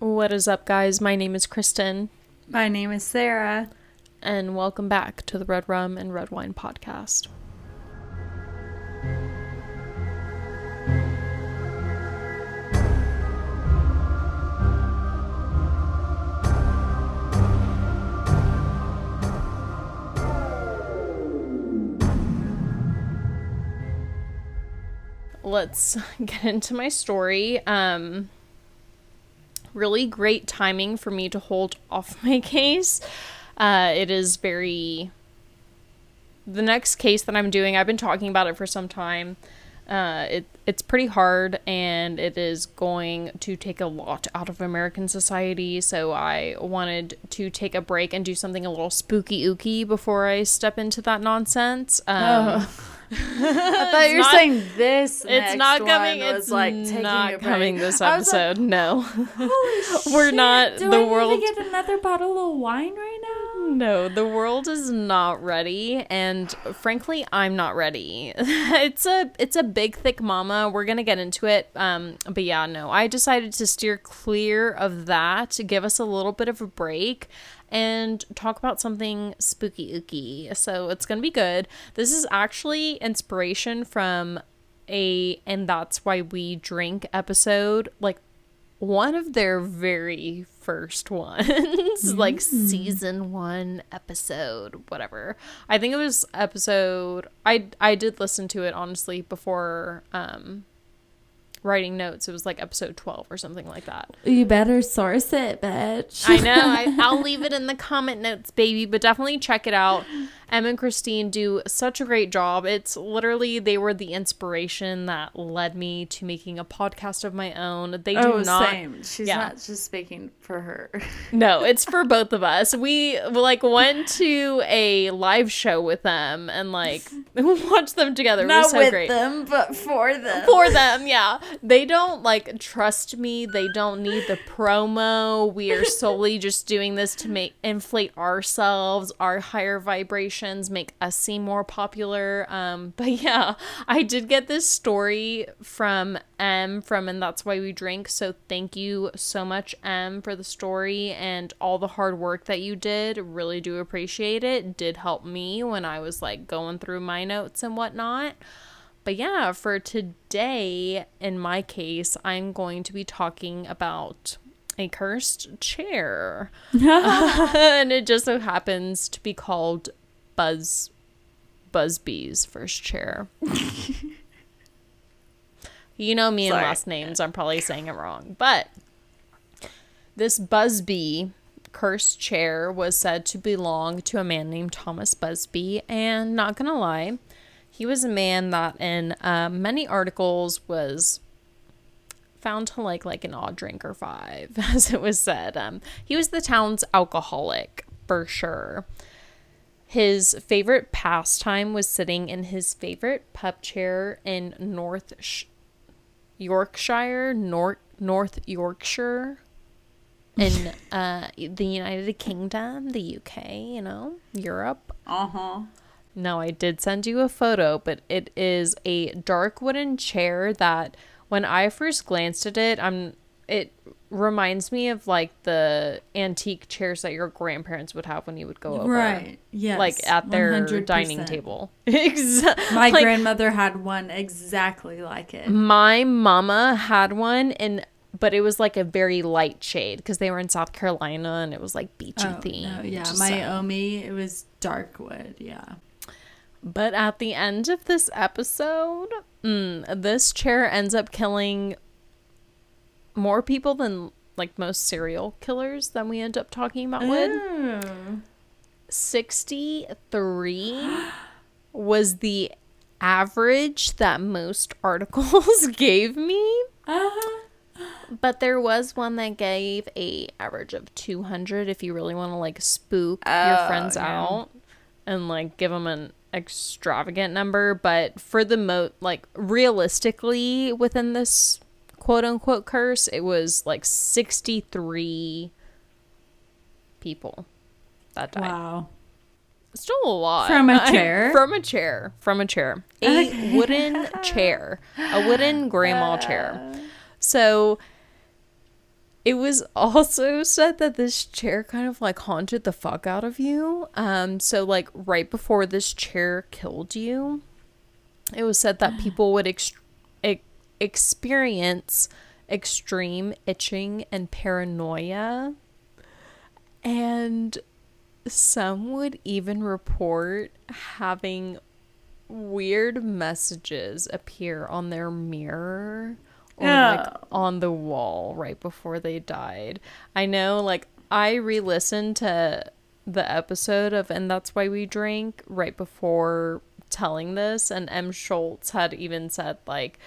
What is up, guys? My name is Kristen, My name is Sarah. and welcome back to the Red Rum and Red Wine podcast. Let's get into my story. Um, really great timing for me to hold off my case. Uh, it is very. The next case that I'm doing, I've been talking about it for some time. Uh, it it's pretty hard, and it is going to take a lot out of American society. So I wanted to take a break and do something a little spooky ooky before I step into that nonsense. Um, I thought you were not- saying this. it's not coming. It's like not coming this was like, episode. no. Holy We're shit, not- Do the I need world- to get another bottle of wine right now? No, the world is not ready and frankly I'm not ready. it's a it's a big thick mama. We're going to get into it. Um but yeah, no. I decided to steer clear of that to give us a little bit of a break and talk about something spooky ooky. So it's going to be good. This is actually inspiration from a and that's why we drink episode like one of their very first ones, like season one episode, whatever. I think it was episode. I I did listen to it honestly before um writing notes. It was like episode twelve or something like that. You better source it, bitch. I know. I, I'll leave it in the comment notes, baby. But definitely check it out. Em and Christine do such a great job. It's literally they were the inspiration that led me to making a podcast of my own. They do oh, not. same. She's yeah. not just speaking for her. No, it's for both of us. We like went to a live show with them and like watched them together. It not was so with great. them, but for them. For them, yeah. They don't like trust me. They don't need the promo. We are solely just doing this to make inflate ourselves, our higher make us seem more popular. Um, but yeah, I did get this story from Em from and that's why we drink. So thank you so much, Em, for the story and all the hard work that you did. Really do appreciate it. Did help me when I was like going through my notes and whatnot. But yeah, for today, in my case, I'm going to be talking about a cursed chair. and it just so happens to be called Buzz Buzzbee's first chair. you know me and last names, I'm probably saying it wrong. But this Busby cursed chair was said to belong to a man named Thomas Busby, and not gonna lie, he was a man that in uh, many articles was found to like like an odd drink or five, as it was said. Um, he was the town's alcoholic for sure. His favorite pastime was sitting in his favorite pub chair in North Sh- Yorkshire, North North Yorkshire, in uh, the United Kingdom, the UK, you know, Europe. Uh huh. No, I did send you a photo, but it is a dark wooden chair that when I first glanced at it, I'm it reminds me of like the antique chairs that your grandparents would have when you would go over. Right. Yes. Like at their 100%. dining table. Exactly. My grandmother had one exactly like it. My mama had one and but it was like a very light shade because they were in South Carolina and it was like beachy Oh, themed. no, yeah, so- my Omi, it was dark wood. Yeah. But at the end of this episode, mm, this chair ends up killing more people than like most serial killers than we end up talking about would. Oh. 63 was the average that most articles gave me. Uh-huh. But there was one that gave a average of 200 if you really want to like spook your Oh, friends yeah. out and like give them an extravagant number, but for the mo like realistically within this quote unquote curse, it was like 63 people that died. Wow. Still a lot. From a chair? from a chair. From a chair. A wooden chair. A wooden grandma chair. So it was also said that this chair kind of like haunted the fuck out of you. Um, so like right before this chair killed you, it was said that people would ex- experience extreme itching and paranoia. And some would even report having weird messages appear on their mirror or like on the wall right before they died. I know like I re-listened to the episode of and that's why we drink right before telling this and Em Schulz had even said like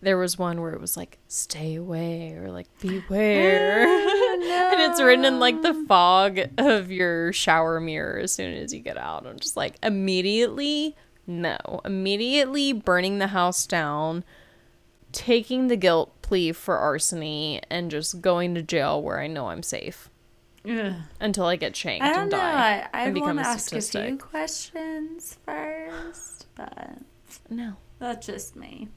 there was one where it was like stay away or like beware. Oh, and it's written in like the fog of your shower mirror as soon as you get out. I'm just like immediately no. Immediately burning the house down taking the guilt plea for arson and just going to jail where i know i'm safe. Ugh. until i get shanked I and know. die I, become want to ask a few questions first, but no. that's just me.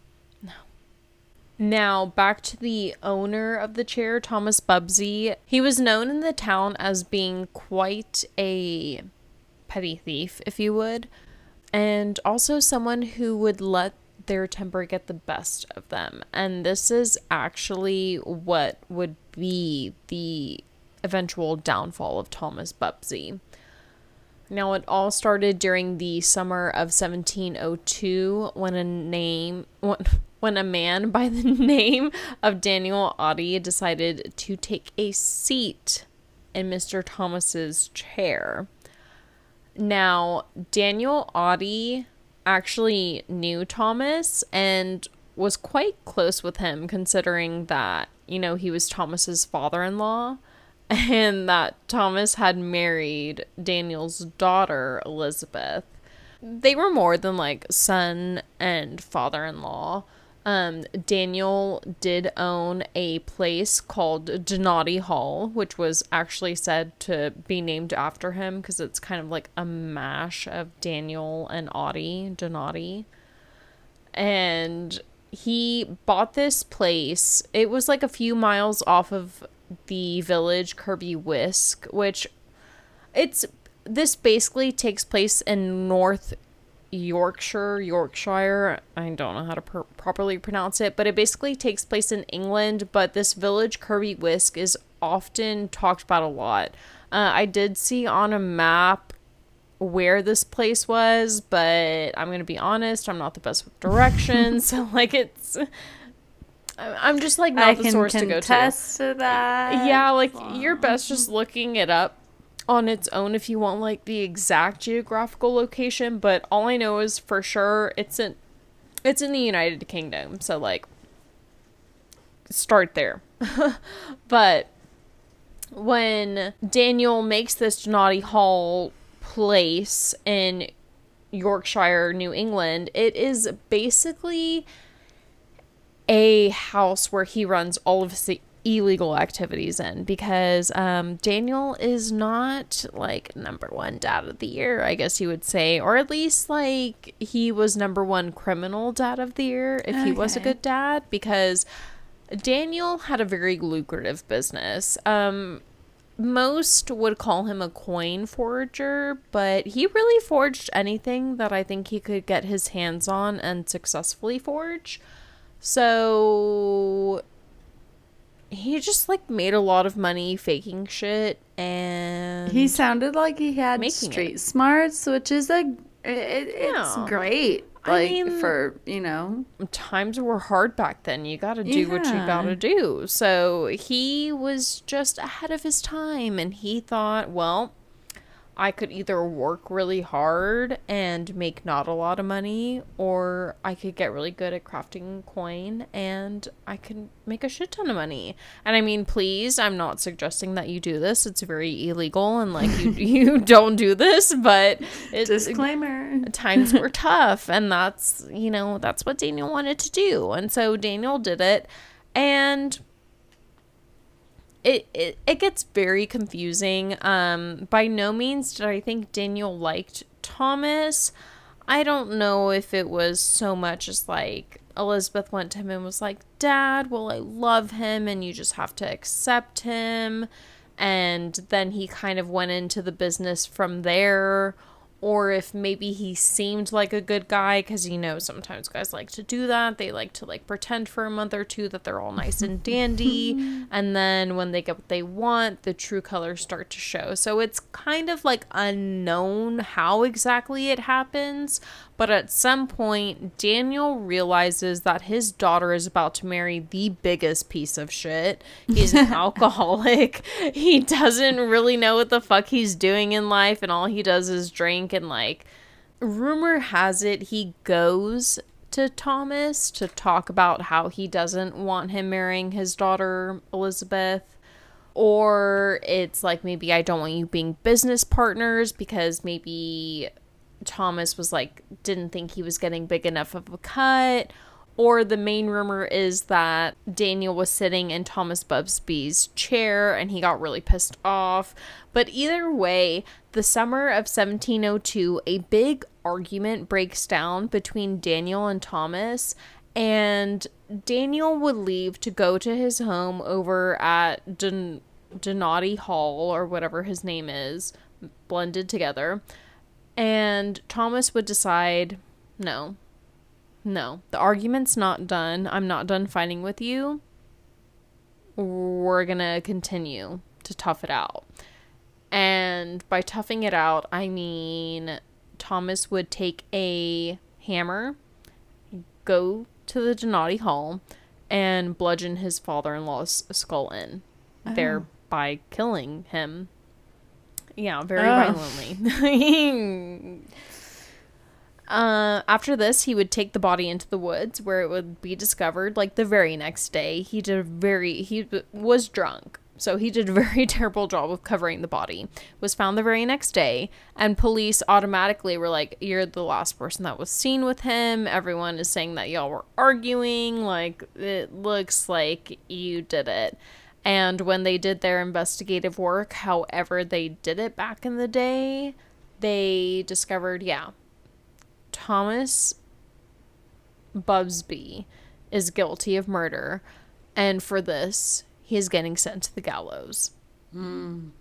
Now, back to the owner of the chair, Thomas Bubsey. He was known in the town as being quite a petty thief, if you would, and also someone who would let their temper get the best of them. And this is actually what would be the eventual downfall of Thomas Bubsey. Now, it all started during the summer of 1702 when a name when, when a man by the name of Daniel Auty decided to take a seat in Mr. Thomas's chair. Now, Daniel Auty actually knew Thomas and was quite close with him considering that, you know, he was Thomas's father-in-law and that Thomas had married Daniel's daughter, Elizabeth. They were more than like son and father in law. Um, Daniel did own a place called Danotty Hall, which was actually said to be named after him because it's kind of like a mash of Daniel and Auty, Danotty and he bought this place. It was like a few miles off of the village Kirby Wiske, which it's this basically takes place in North Yorkshire, Yorkshire. I don't know how to pr- properly pronounce it, but it basically takes place in England. But this village Kirby Wiske is often talked about a lot. Uh, I did see on a map where this place was, but I'm gonna be honest, I'm not the best with directions. so like it's, I'm just like not I the source to go to. to that. Yeah, like you're best just looking it up on its own if you want like the exact geographical location. But all I know is for sure it's in, it's in the United Kingdom. So like, start there. but when Daniel makes this Danotty Hall place in Yorkshire, New England, it is basically a house where he runs all of his illegal activities in because um, Daniel is not like number one dad of the year, I guess you would say, or at least like he was number one criminal dad of the year if he was a good dad because Daniel had a very lucrative business. Um, most would call him a coin forger, but he really forged anything that I think he could get his hands on and successfully forge. So he just like made a lot of money faking shit and He sounded like he had Making it. street smarts, which is like it, it's Yeah. great. I Like mean- for you know, times were hard back then. You got to do what you got to do. So he was just ahead of his time and he thought, well, I could either work really hard and make not a lot of money, or I could get really good at crafting coin and I could make a shit ton of money. And I mean, please, I'm not suggesting that you do this. It's very illegal and like you you don't do this, but it's disclaimer. times were tough and that's you know that's what daniel wanted to do and so daniel did it and it, it it gets very confusing. Um by no means did i think daniel liked thomas. I don't know if it was so much as like Elizabeth went to him and was like, Dad, well, I love him and you just have to accept him. And then he kind of went into the business from there or if maybe he seemed like a good guy because you know sometimes guys like to do that. They like to like pretend for a month or two that they're all nice and dandy. And then when they get what they want the true colors start to show. So it's kind of like unknown how exactly it happens. But at some point daniel realizes that his daughter is about to marry the biggest piece of shit. He's an alcoholic. He doesn't really know what the fuck he's doing in life and all he does is drink and like rumor has it he goes to Thomas to talk about how he doesn't want him marrying his daughter Elizabeth. Or it's like maybe I don't want you being business partners because maybe Thomas was like didn't think he was getting big enough of a cut or the main rumor is that Daniel was sitting in Thomas Bubsby's chair and he got really pissed off. But either way, the summer of 1702, a big argument breaks down between Daniel and Thomas, and Daniel would leave to go to his home over at Don- Danotty Hall or whatever his name is, blended together. And Thomas would decide, no, no, the argument's not done. I'm not done fighting with you. We're going to continue to tough it out. And by toughing it out, I mean Thomas would take a hammer, go to the Danotty Hall, and bludgeon his father in law's skull in, oh. thereby killing him. Yeah, very oh. violently. Uh, after this, he would take the body into the woods where it would be discovered like the very next day. He did a very, he was drunk. So he did a very terrible job of covering the body. Was found the very next day, and police automatically were like, "You're the last person that was seen with him." Everyone is saying that y'all were arguing. Like it looks like you did it. And when they did their investigative work, however they did it back in the day, they discovered, yeah, Thomas Bubsby is guilty of murder, and for this, he is getting sent to the gallows. Mm.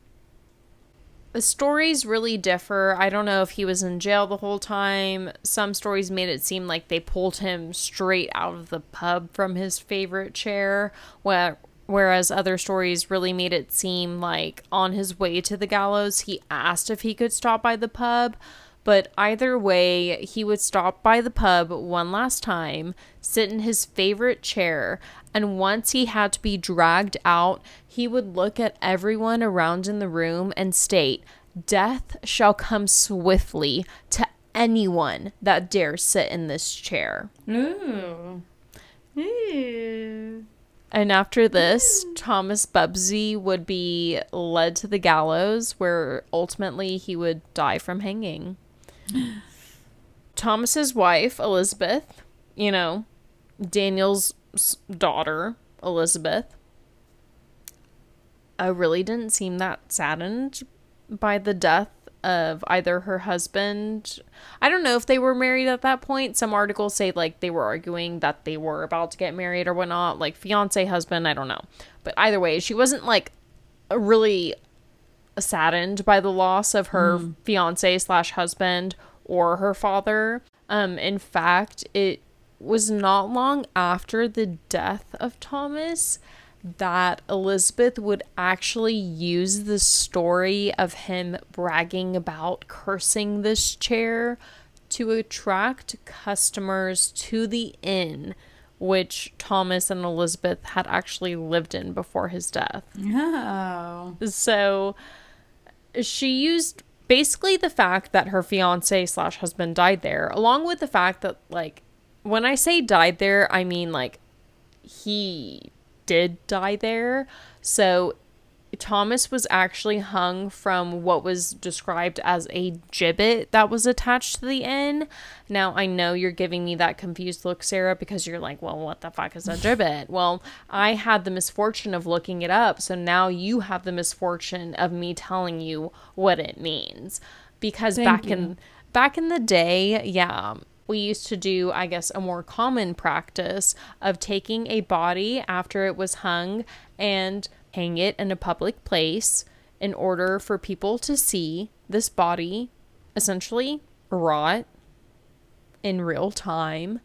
The stories really differ. I don't know if he was in jail the whole time. Some stories made it seem like they pulled him straight out of the pub from his favorite chair, where, whereas other stories really made it seem like on his way to the gallows, he asked if he could stop by the pub. But either way, he would stop by the pub one last time, sit in his favorite chair, and once he had to be dragged out, he would look at everyone around in the room and state, Death shall come swiftly to anyone that dares sit in this chair. Ooh. Ooh. And after this, Thomas Bubsy would be led to the gallows, where ultimately he would die from hanging. Thomas's wife, Elizabeth, you know, Daniel's daughter, Elizabeth, I really didn't seem that saddened by the death of either her husband. I don't know if they were married at that point. Some articles say like they were arguing that they were about to get married or whatnot, like fiance, husband, I don't know. But either way, she wasn't like really saddened by the loss of her mm. fiance slash husband or her father. Um, in fact, it was not long after the death of Thomas that Elizabeth would actually use the story of him bragging about cursing this chair to attract customers to the inn which Thomas and Elizabeth had actually lived in before his death. Oh. So she used basically the fact that her fiance slash husband died there, along with the fact that like when I say died there, I mean like he did die there. So Thomas was actually hung from what was described as a gibbet that was attached to the inn. Now, I know you're giving me that confused look, Sarah, because you're like, well, what the fuck is a gibbet? well, I had the misfortune of looking it up, so now you have the misfortune of me telling you what it means. Because Thank back you. in back in the day, yeah, we used to do, I guess, a more common practice of taking a body after it was hung and hang it in a public place in order for people to see this body essentially rot in real time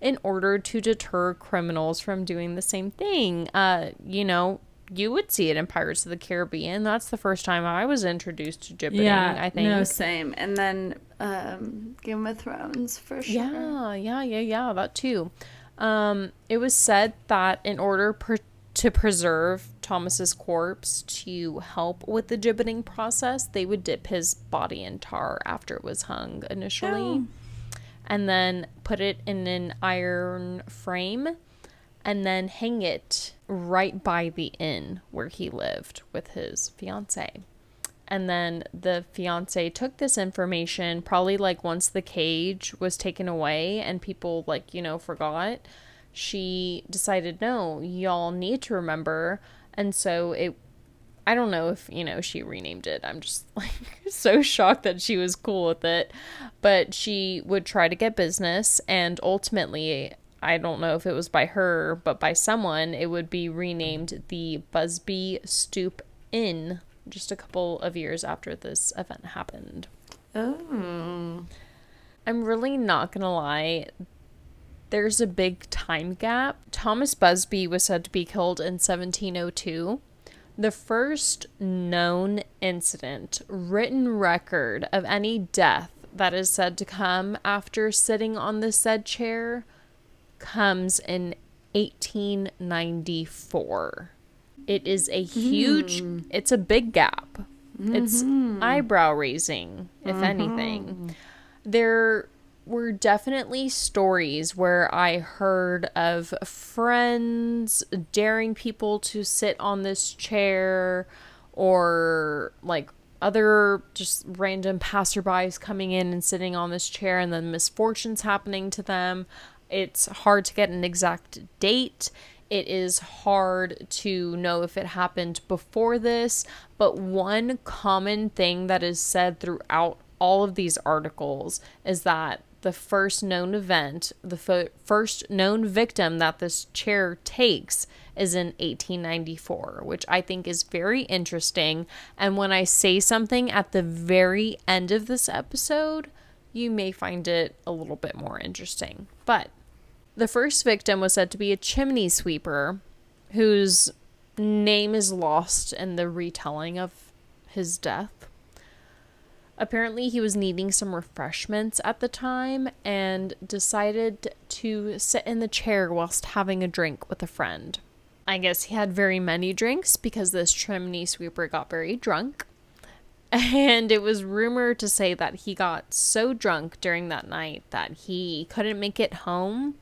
in order to deter criminals from doing the same thing. Uh, you know, you would see it in Pirates of the Caribbean. That's the first time I was introduced to gibbeting, Yeah, I think. no, same. And then um, Game of Thrones for sure. Yeah, yeah, yeah, yeah, that too. Um, it was said that in order per- to preserve Thomas's corpse to help with the gibbeting process, they would dip his body in tar after it was hung initially, Oh. and then put it in an iron frame, and then hang it right by the inn where he lived with his fiance. And then the fiance took this information probably like once the cage was taken away and people like, you know, forgot. She decided, no, y'all need to remember. And so it, I don't know if, you know, she renamed it. I'm just like so shocked that she was cool with it. But she would try to get business and ultimately, I don't know if it was by her, but by someone, it would be renamed the Busby Stoop Inn just a couple of years after this event happened. Oh. I'm really not gonna lie. There's a big time gap. Thomas Busby was said to be killed in 1702. The first known incident, written record of any death that is said to come after sitting on the said chair comes in 1894. It is a hmm. huge, it's a big gap. It's hmm. eyebrow raising, if hmm. anything. There were definitely stories where I heard of friends daring people to sit on this chair or like other just random passerbys coming in and sitting on this chair and then misfortunes happening to them. It's hard to get an exact date. It is hard to know if it happened before this, but one common thing that is said throughout all of these articles is that the first known event, the fo- first known victim that this chair takes is in 1894, which I think is very interesting. And when I say something at the very end of this episode, you may find it a little bit more interesting. But the first victim was said to be a chimney sweeper whose name is lost in the retelling of his death. Apparently, he was needing some refreshments at the time and decided to sit in the chair whilst having a drink with a friend. I guess he had very many drinks because this chimney sweeper got very drunk. And it was rumored to say that he got so drunk during that night that he couldn't make it home.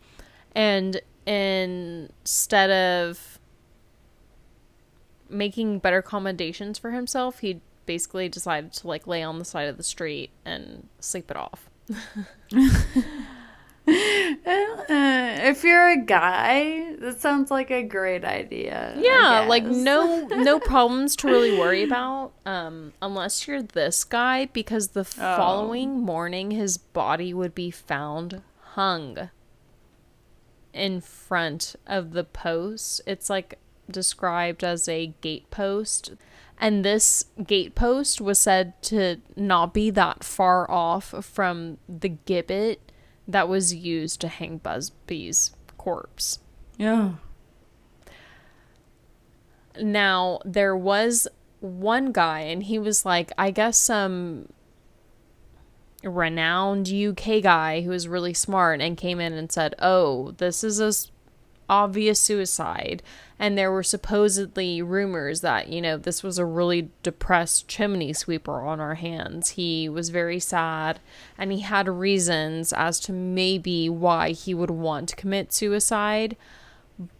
And instead of making better accommodations for himself, he basically decided to like lay on the side of the street and sleep it off. Uh, if you're a guy, that sounds like a great idea. Yeah, like no no problems to really worry about um unless you're this guy because the following morning his body would be found hung in front of the post. It's like described as a gate post. And this gatepost was said to not be that far off from the gibbet that was used to hang Busby's corpse. Yeah. Now, there was one guy, and he was like, I guess some renowned UK guy who was really smart and came in and said, Oh, this is a obvious suicide. And there were supposedly rumors that, you know, this was a really depressed chimney sweeper on our hands. He was very sad and he had reasons as to maybe why he would want to commit suicide.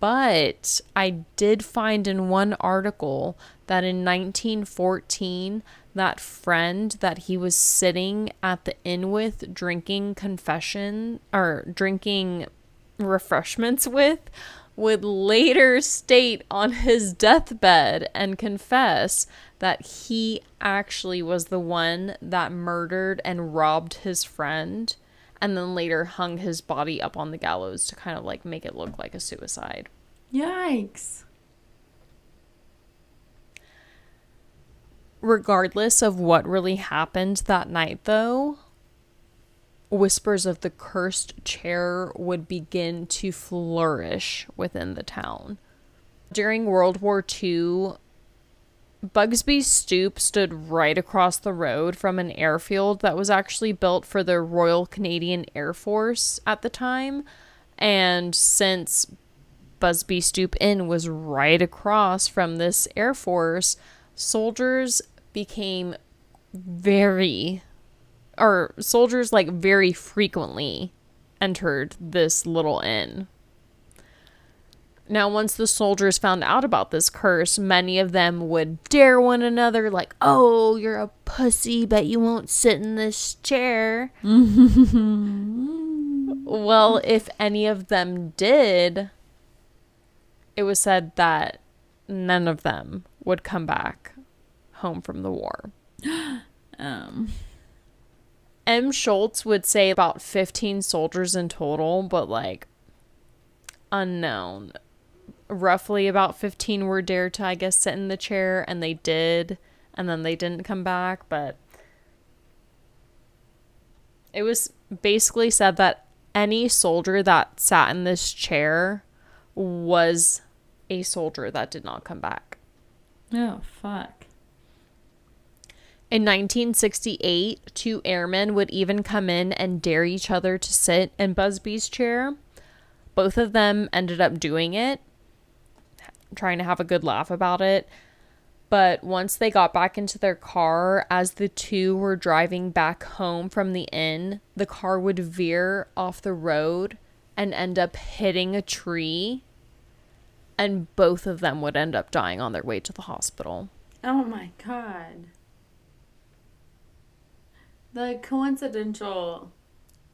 But I did find in one article that in 1914, that friend that he was sitting at the inn with drinking confession or drinking refreshments with would later state on his deathbed and confess that he actually was the one that murdered and robbed his friend and then later hung his body up on the gallows to kind of like make it look like a suicide. Yikes. Regardless of what really happened that night, though, whispers of the cursed chair would begin to flourish within the town. During World War II, Bugsby's stoop stood right across the road from an airfield that was actually built for the Royal Canadian Air Force at the time. And since Busby Stoop Inn was right across from this Air Force, soldiers became very, or soldiers like very frequently entered this little inn. Now, once the soldiers found out about this curse, many of them would dare one another, like, oh, you're a pussy, but you won't sit in this chair. well, if any of them did, it was said that none of them would come back home from the war. Um. Em. Schulz would say about 15 soldiers in total, but like unknown. Roughly about 15 were dared to, I guess, sit in the chair, and they did, and then they didn't come back, but it was basically said that any soldier that sat in this chair was a soldier that did not come back. Oh, fuck. In 1968, two airmen would even come in and dare each other to sit in Busby's chair. Both of them ended up doing it, trying to have a good laugh about it. But once they got back into their car, as the two were driving back home from the inn, the car would veer off the road and end up hitting a tree. And both of them would end up dying on their way to the hospital. Oh my god. The coincidental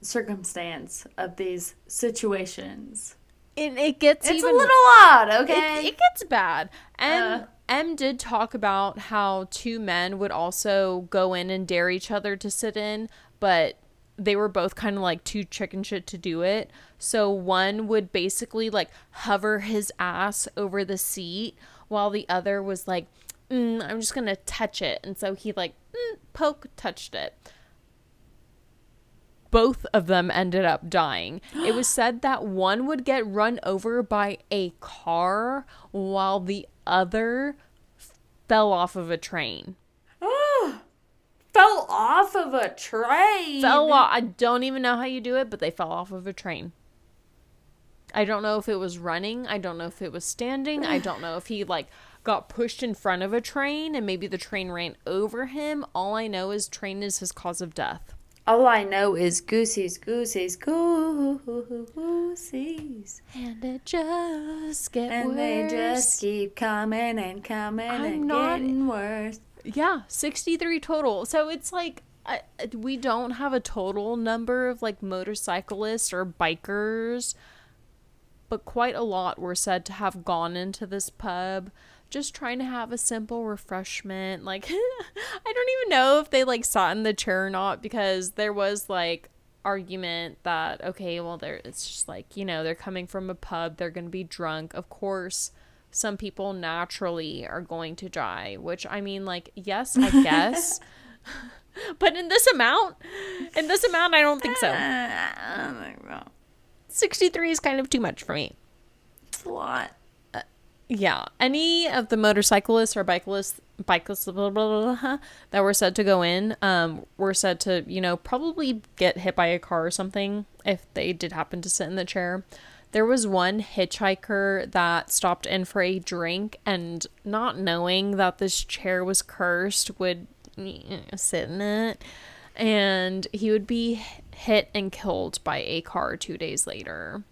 circumstance of these situations. It, it gets It's even a little odd, okay? it, it gets bad. Em Uh. Em did talk about how two men would also go in and dare each other to sit in, but they were both kind of like too chicken shit to do it. So one would basically like hover his ass over the seat while the other was like, mm, I'm just gonna touch it. And so he like mm, poke touched it both of them ended up dying. It was said that one would get run over by a car while the other fell off of a train. Fell off of a train. Fell off. I don't even know how you do it, but they fell off of a train. I don't know if it was running. I don't know if it was standing. I don't know if he like got pushed in front of a train and maybe the train ran over him. All I know is train is his cause of death. All I know is goosies, goosies, goosies. And it just get And worse. they just keep coming and coming I'm and not- getting worse. Yeah, 63 total. So it's like I, we don't have a total number of like motorcyclists or bikers, but quite a lot were said to have gone into this pub just trying to have a simple refreshment. Like I don't even know if they like sat in the chair or not because there was like argument that okay, well there it's just like, you know, they're coming from a pub, they're going to be drunk. Of course, some people naturally are going to die, which I mean like yes, I guess. but in this amount, in this amount I don't think so. Uh, 63 is kind of too much for me. It's a lot. Yeah, any of the motorcyclists or bicyclists, bicyclists blah, blah, blah, that were said to go in, um, were said to, you know, probably get hit by a car or something if they did happen to sit in the chair. There was one hitchhiker that stopped in for a drink and not knowing that this chair was cursed would sit in it and he would be hit and killed by a car 2 days later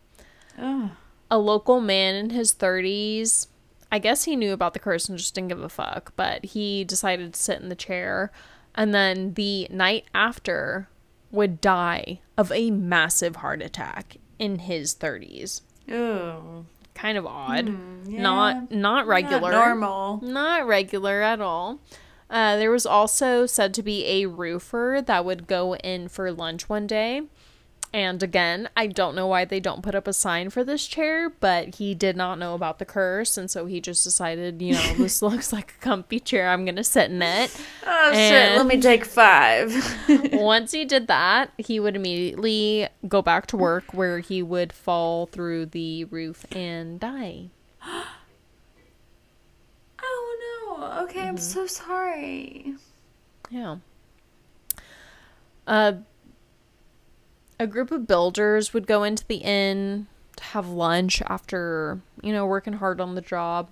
Oh. A local man in his 30s. I guess he knew about the curse and just didn't give a fuck, but he decided to sit in the chair and then the night after would die of a massive heart attack in his 30s. Ooh. Kind of odd. Hmm, yeah. Not not regular. Not normal. Not regular at all. Uh, there was also said to be a roofer that would go in for lunch one day And again, I don't know why they don't put up a sign for this chair, but he did not know about the curse. And so he just decided, you know, this looks like a comfy chair. I'm going to sit in it. Oh shit! Let me take five. Once he did that, he would immediately go back to work where he would fall through the roof and die. oh no. Okay, I'm so sorry. Yeah. Uh, a group of builders would go into the inn to have lunch after, you know, working hard on the job.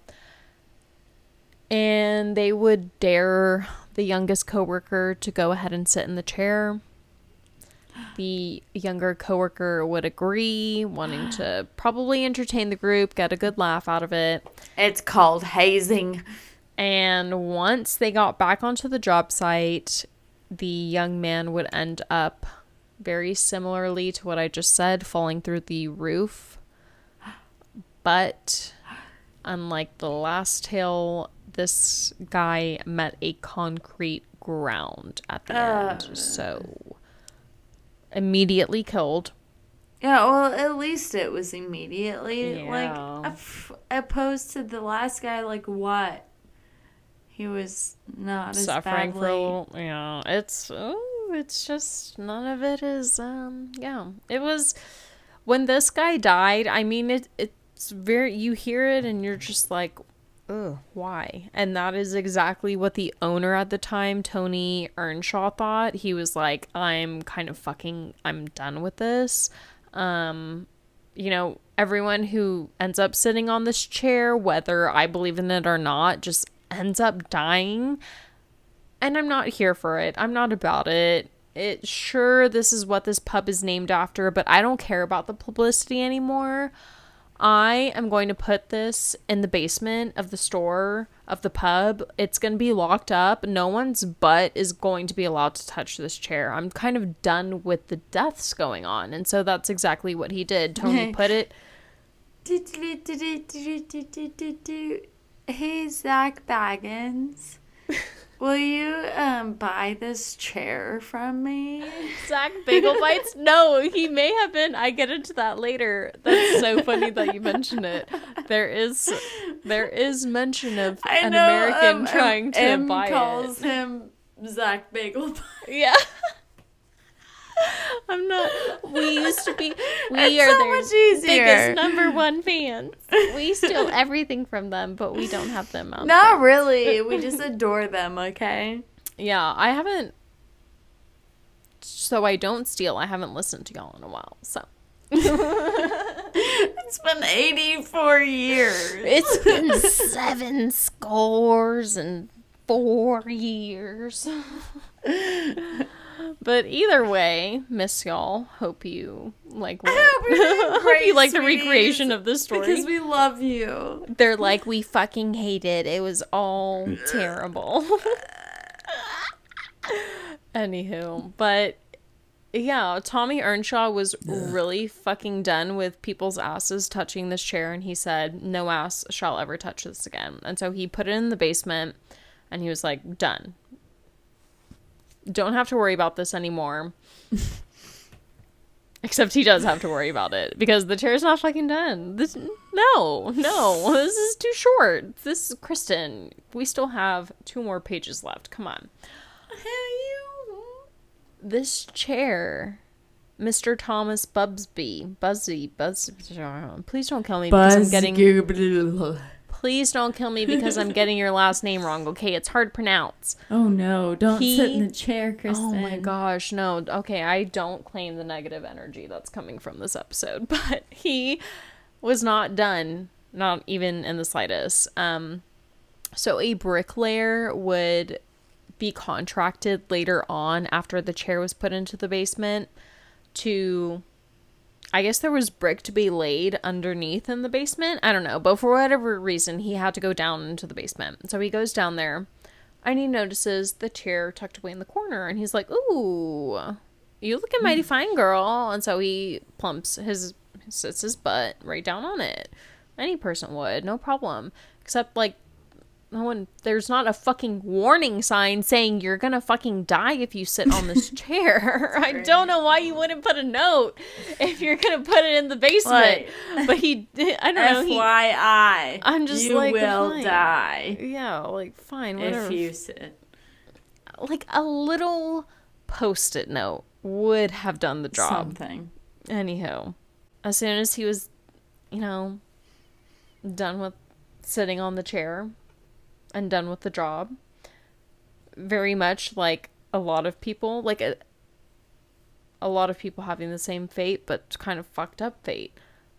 And they would dare the youngest coworker to go ahead and sit in the chair. The younger coworker would agree, wanting to probably entertain the group, get a good laugh out of it. It's called hazing. And once they got back onto the job site, the young man would end up very similarly to what I just said, falling through the roof. But unlike the last tale, this guy met a concrete ground at the uh. end. So immediately killed. Yeah, well, at least it was immediately Yeah. like opposed to the last guy. Like what? He was not as suffering for a little yeah it's oh, it's just none of it is um yeah it was when this guy died i mean it it's very you hear it and you're just like Ugh, why? And that is exactly what the owner at the time, Tony Earnshaw, thought. He was like, I'm kind of fucking, I'm done with this. Um, you know, everyone who ends up sitting on this chair, whether I believe in it or not, just ends up dying. And I'm not here for it. I'm not about it. It sure this is what this pub is named after, but I don't care about the publicity anymore. I am going to put this in the basement of the store of the pub. It's going to be locked up. No one's butt is going to be allowed to touch this chair. I'm kind of done with the deaths going on. And so that's exactly what he did. Tony put it Hey, Zak Bagans, will you um buy this chair from me? Zach Bagel Bites? No, he may have been. I get into that later. That's so funny that you mention it. There is there is mention of I an know, American um, trying to Em buy calls it. Calls him Zach Bagel Bites. Yeah. I'm not. We used to be. We It's are so their much easier. biggest number one fans. We steal everything from them, but we don't have them out. Not really. We just adore them, okay? Yeah, I haven't. So I don't steal. I haven't listened to y'all in a while. So It's been 84 years. it's been seven scores and four years. but either way, miss y'all. Hope you like. I hope you're doing hope you like the recreation of this story. Because we love you. They're like, we fucking hate it. It was all terrible. Anywho, but yeah, Tommy Earnshaw was really fucking done with people's asses touching this chair, and he said, No ass shall ever touch this again. And so he put it in the basement, and he was like, Done. Don't have to worry about this anymore. Except he does have to worry about it because the chair's not fucking done. This no, no, this is too short. This is Kristen. We still have two more pages left. Come on. How you this chair, Mr. Thomas Bubsby, Buzzy, Buzz. Please don't kill me because I'm getting. Please don't kill me because I'm getting your last name wrong. Okay, it's hard to pronounce. Oh no, don't He- sit in the chair, Kristen. Oh my gosh, no. Okay, I don't claim the negative energy that's coming from this episode, but he was not done, not even in the slightest. Um so a bricklayer would be contracted later on after the chair was put into the basement to I guess there was brick to be laid underneath in the basement. I don't know, but for whatever reason, he had to go down into the basement. So he goes down there and he notices the chair tucked away in the corner and he's like, Ooh, you looking mighty fine, girl. And so he plumps his, sits his butt right down on it. Any person would, no problem. Except, like, no one there's not a fucking warning sign saying you're gonna fucking die if you sit on this chair i don't know why you wouldn't put a note if you're gonna put it in the basement but he i don't know he, FYI, I'm just you like, will fine. die yeah like fine whatever if you sit. like a little post-it note would have done the job Something. Anywho, as soon as he was, you know, done with sitting on the chair and done with the job, very much like a lot of people, like a, a lot of people having the same fate, but kind of fucked up fate,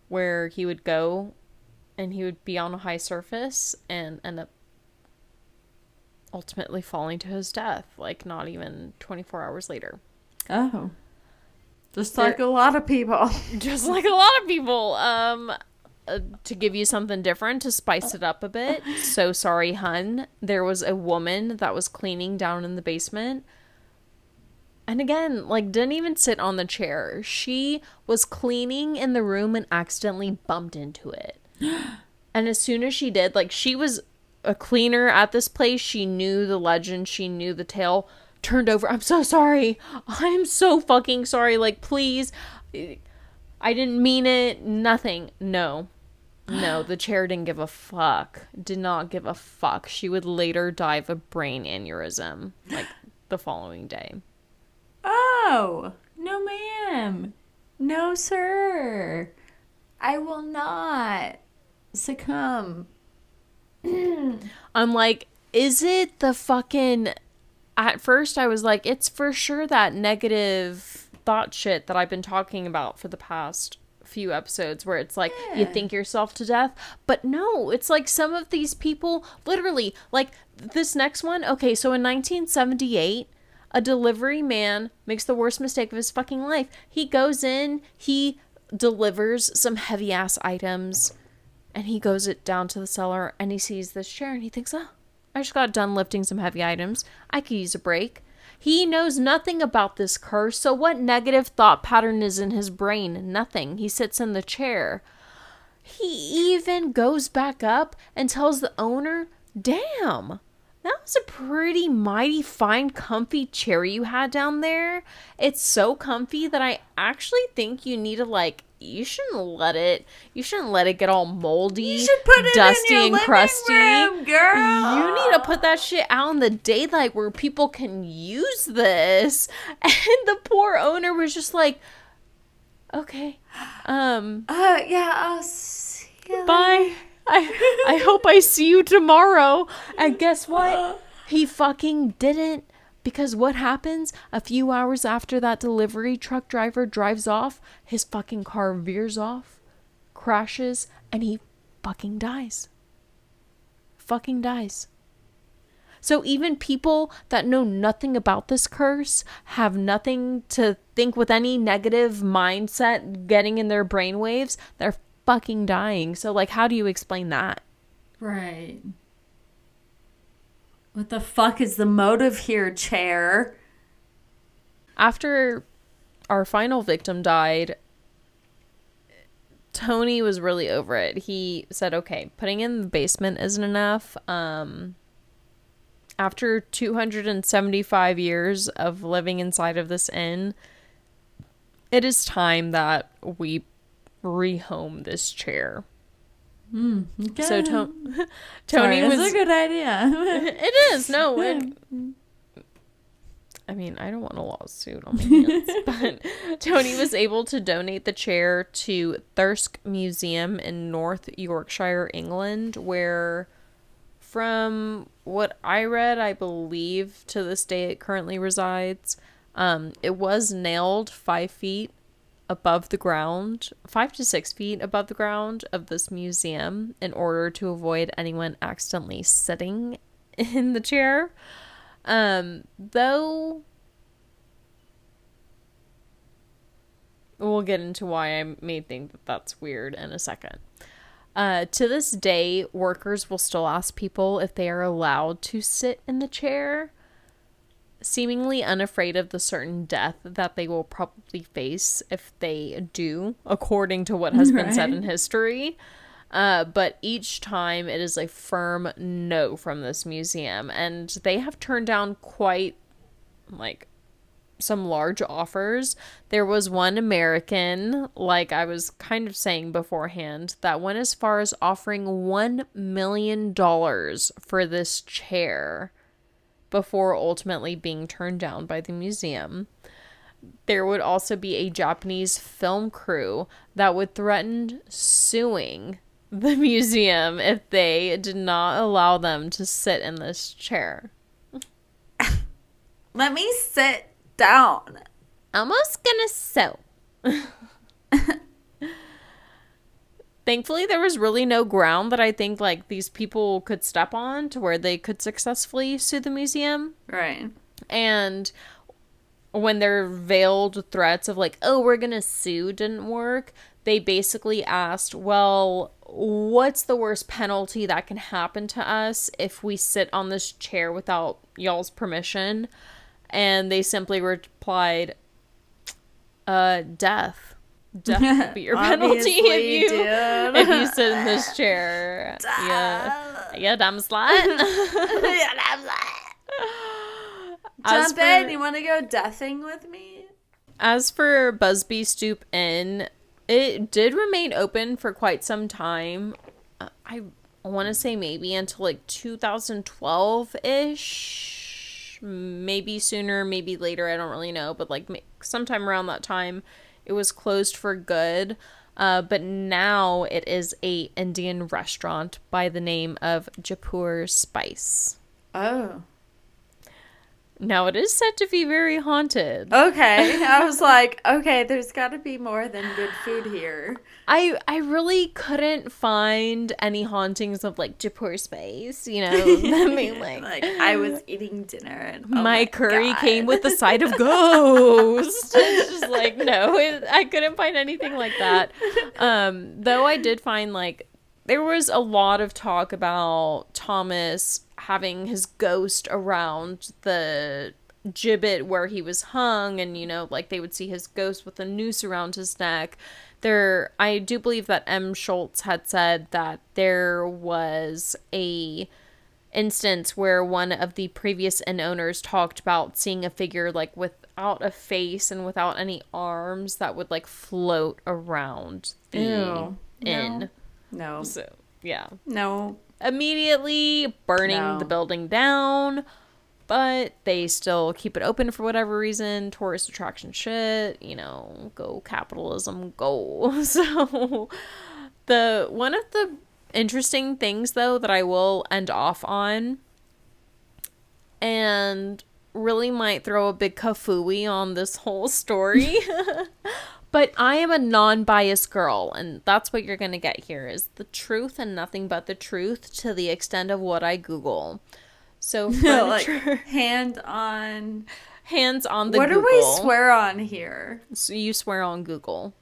where he would go and he would be on a high surface and end up ultimately falling to his death, like not even 24 hours later. Oh. Just like a lot of people. just like a lot of people um uh, to give you something different to spice it up a bit. So sorry hun. There was a woman that was cleaning down in the basement. And again like didn't even sit on the chair. She was cleaning in the room and accidentally bumped into it. And as soon as she did like she was a cleaner at this place. She knew the legend. She knew the tale. Turned over. I'm so sorry. I'm so fucking sorry. Like please I didn't mean it. Nothing. No. No, the chair didn't give a fuck. Did not give a fuck. She would later die of a brain aneurysm, like the following day. Oh, no, ma'am. No, sir. I will not succumb. I'm like, is it the fucking. At first, I was like, it's for sure that negative thought shit that I've been talking about for the past few episodes where it's like you think yourself to death but no it's like some of these people literally like this next one okay so in 1978 a delivery man makes the worst mistake of his fucking life he goes in he delivers some heavy ass items and he goes it down to the cellar and he sees this chair and he thinks, oh, I just got done lifting some heavy items. I could use a break. He knows nothing about this curse, so what negative thought pattern is in his brain? Nothing. He sits in the chair. He even goes back up and tells the owner, damn, that was a pretty mighty fine, comfy chair you had down there. It's so comfy that I actually think you need to like you shouldn't let it you shouldn't let it get all moldy, You should put it dusty in your and crusty. room, girl. You need to put that shit out in the daylight where people can use this. And the poor owner was just like, okay, um, Uh, yeah, I'll see you later. I I hope I see you tomorrow. And guess what? He fucking didn't. Because what happens a few hours after that delivery truck driver drives off, his fucking car veers off, crashes, and he fucking dies. Fucking dies. So even people that know nothing about this curse have nothing to think with any negative mindset getting in their brainwaves, they're fucking dying. So like how do you explain that? Right. What the fuck is the motive here, chair? After our final victim died, Tony was really over it. He said, "Okay, putting in the basement isn't enough. Um after 275 years of living inside of this inn, it is time that we rehome this chair." Okay. So to- Tony that's was a good idea. It is no. It, I mean, I don't want a lawsuit on my hands, but Tony was able to donate the chair to Thirsk Museum in North Yorkshire, England, where, from what I read, I believe to this day it currently resides. Um, it was nailed five feet above the ground, five to six feet above the ground of this museum in order to avoid anyone accidentally sitting in the chair. Um, though we'll get into why I may think that that's weird in a second. Uh, to this day, workers will still ask people if they are allowed to sit in the chair, seemingly unafraid of the certain death that they will probably face if they do, according to what has been said in history. Uh, but each time it is a firm no from this museum. And they have turned down quite like some large offers. There was one American, like I was kind of saying beforehand, that went as far as offering $1 million for this chair before ultimately being turned down by the museum. There would also be a Japanese film crew that would threaten suing the museum if they did not allow them to sit in this chair. Let me sit down. Almost gonna sew. Thankfully, there was really no ground that I think like these people could step on to where they could successfully sue the museum. Right. And when their veiled threats of like, oh, we're gonna sue didn't work, they basically asked, well, what's the worst penalty that can happen to us if we sit on this chair without y'all's permission? And they simply replied, uh, death. Death be your penalty if you dude. if you sit in this chair. Yeah, yeah, dumb slut. As Jump for- in. You want to go deathing with me? As for Busby Stoop Inn, it did remain open for quite some time. Uh, I want to say maybe until like 2012 ish. Maybe sooner, maybe later. I don't really know. But like sometime around that time, it was closed for good. Uh, but now it is a Indian restaurant by the name of Jaipur Spice. Oh. Now it is said to be very haunted. Okay. I was like, okay, there's got to be more than good food here. I I really couldn't find any hauntings of like Jaipur space, you know. I mean, like, Like I was eating dinner and oh my, my curry God. came with the side of ghost. it's just like no, it, I couldn't find anything like that. Um, though I did find like there was a lot of talk about Thomas having his ghost around the gibbet where he was hung and you know like they would see his ghost with a noose around his neck there i do believe that Em Schulz had said that there was a instance where one of the previous inn owners talked about seeing a figure like without a face and without any arms that would like float around the Ew. inn No. so yeah No. Immediately burning No. the building down but they still keep it open for whatever reason tourist attraction shit you know go capitalism go so the one of the interesting things though that i will end off on and really might throw a big kafooey on this whole story but i am a non-biased girl and that's what you're gonna get here is the truth and nothing but the truth to the extent of what i google so like hand on. hands on the what Google. do we swear on here? So you swear on Google.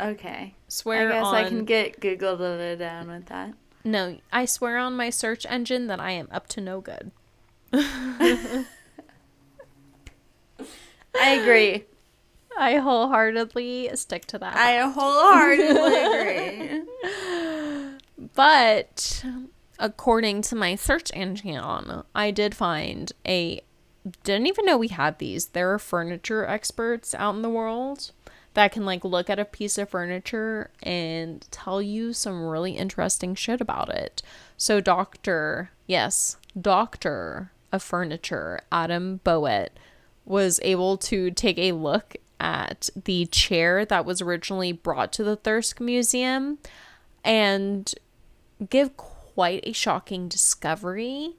Okay. Swear I guess on I can get Google to lay down with that. No, I swear on my search engine that I am up to no good. I agree. I wholeheartedly stick to that. I wholeheartedly agree. but according to my search engine, I did find a didn't even know we had these. There are furniture experts out in the world that can like look at a piece of furniture and tell you some really interesting shit about it. So doctor, yes, doctor of furniture, Adam Bowett was able to take a look at the chair that was originally brought to the Thirsk Museum and give quite a shocking discovery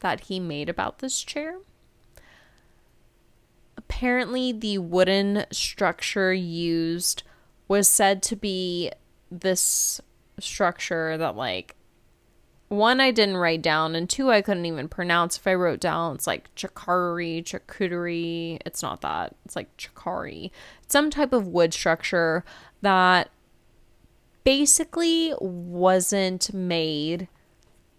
that he made about this chair. Apparently, the wooden structure used was said to be this structure that, like, one, I didn't write down, and two, I couldn't even pronounce. If I wrote down, it's like chakari, charcuterie. It's not that. It's like chakari. It's some type of wood structure that basically wasn't made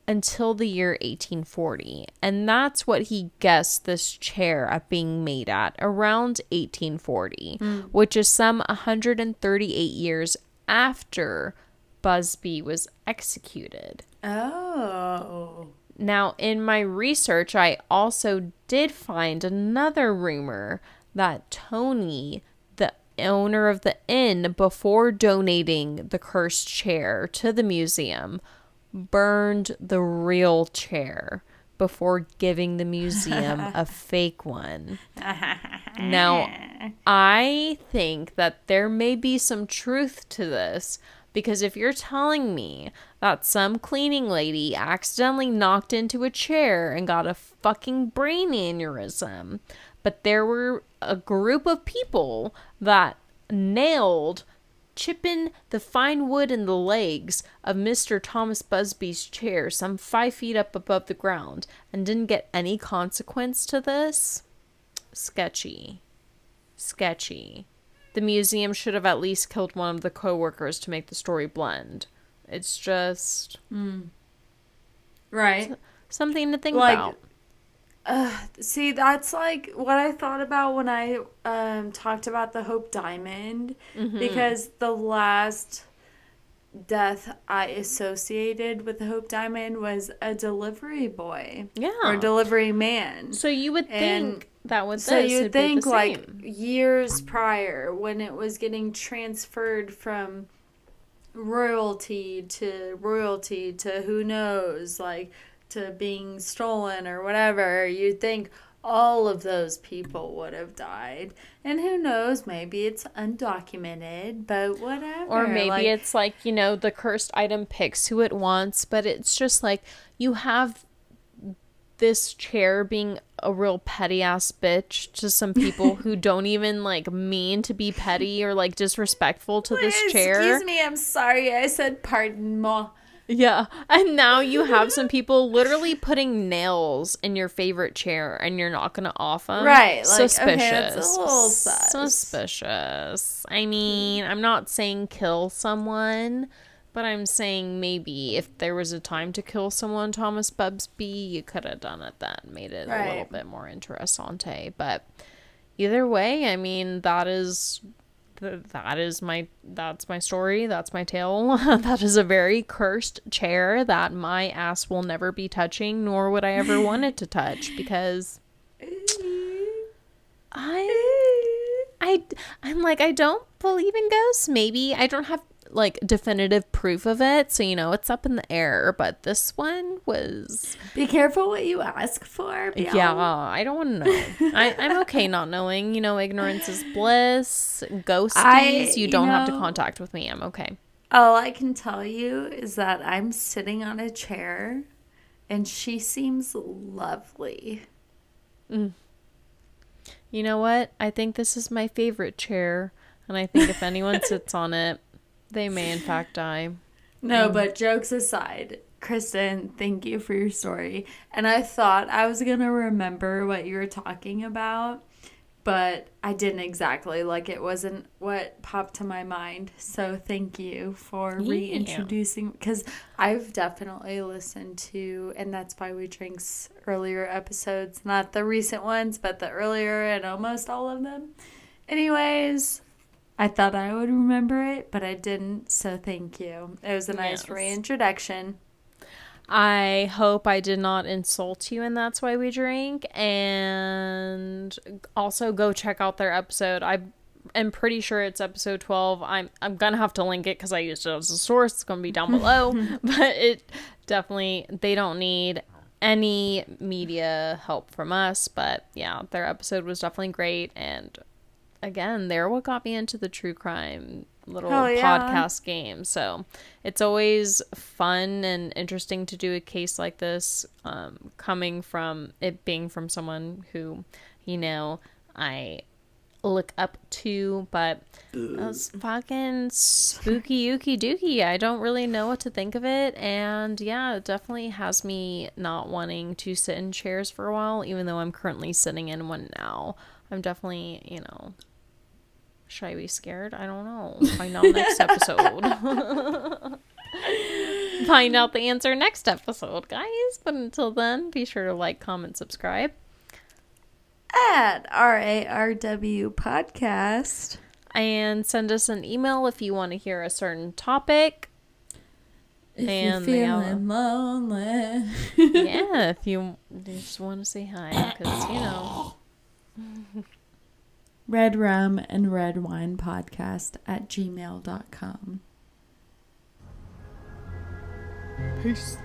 until the year 1840. And that's what he guessed this chair at being made at around 1840, hmm. which is some 138 years after Busby was executed. Oh. Now, in my research, I also did find another rumor that Tony, the owner of the inn, before donating the cursed chair to the museum, burned the real chair before giving the museum a fake one. Now, I think that there may be some truth to this because if you're telling me that some cleaning lady accidentally knocked into a chair and got a fucking brain aneurysm, but there were a group of people that nailed chipping the fine wood in the legs of Mr. Thomas Busby's chair some five feet up above the ground and didn't get any consequence to this? Sketchy. Sketchy. The museum should have at least killed one of the co-workers to make the story blend. It's just Right. something to think Like, about. See, that's like what I thought about when I um, talked about the Hope Diamond Mm-hmm. because the last death I associated with the Hope Diamond was a delivery boy Yeah. or delivery man. So you would And think that with So this, you think like years prior when it was getting transferred from royalty to royalty to who knows like to being stolen or whatever you'd think all of those people would have died. And who knows maybe it's undocumented but whatever Or maybe like, it's like, you know, the cursed item picks who it wants, but it's just like you have this chair being a real petty ass bitch to some people who don't even like mean to be petty or like disrespectful to this chair. excuse me i'm sorry i said pardon moi Yeah. And now you have some people literally putting nails in your favorite chair and you're not going to off them. Right, like, okay, Suspicious. that's a little sus. Suspicious. I mean, I'm not saying kill someone, but I'm saying maybe if there was a time to kill someone, Thomas Bubsby, you could have done it then. Made it a little bit more interessante. But either way, I mean, that is that is my that's my story that's my tale that is a very cursed chair that my ass will never be touching nor would i ever want it to touch because i i i'm like i don't believe in ghosts maybe i don't have like definitive proof of it so you know it's up in the air but this one was Be careful what you ask for. Bill. yeah i don't want to know I, i'm okay not knowing you know ignorance is bliss ghosties I- you you don't have to contact with me i'm okay All I can tell you is that I'm sitting on a chair and she seems lovely. Mm. You know what? I think this is my favorite chair, and I think if anyone sits on it, they may in fact die. No, mm. but jokes aside, Kristen, thank you for your story. And I thought I was going to remember what you were talking about, but I didn't exactly. Like, it wasn't what popped to my mind. So, thank you for Yeah. reintroducing. Because I've definitely listened to, and that's why we drinks earlier episodes, not the recent ones, but the earlier and almost all of them. Anyways, I thought I would remember it, but I didn't. So thank you. It was a nice Yes. reintroduction. I hope I did not insult you, and that's why we drink. And also go check out their episode. I am pretty sure it's episode twelve. I'm I'm gonna have to link it because I used it as a source. It's gonna be down below, but it definitely they don't need any media help from us. But yeah, their episode was definitely great, and again, they're what got me into the true crime little Hell yeah. podcast game. So it's always fun and interesting to do a case like this, um, coming from it being from someone who, you know, I look up to, but that's fucking spooky ooky dooky. I don't really know what to think of it. And yeah, it definitely has me not wanting to sit in chairs for a while, even though I'm currently sitting in one now. I'm definitely, you know, should I be scared? I don't know. Find out next episode. Find out the answer next episode, guys. But until then, be sure to like, comment, subscribe. At RARW Podcast. and send us an email if you want to hear a certain topic. If And you're feeling lonely. yeah, if you just want to say hi, because you know. red rum and red wine podcast at gmail.com. Peace.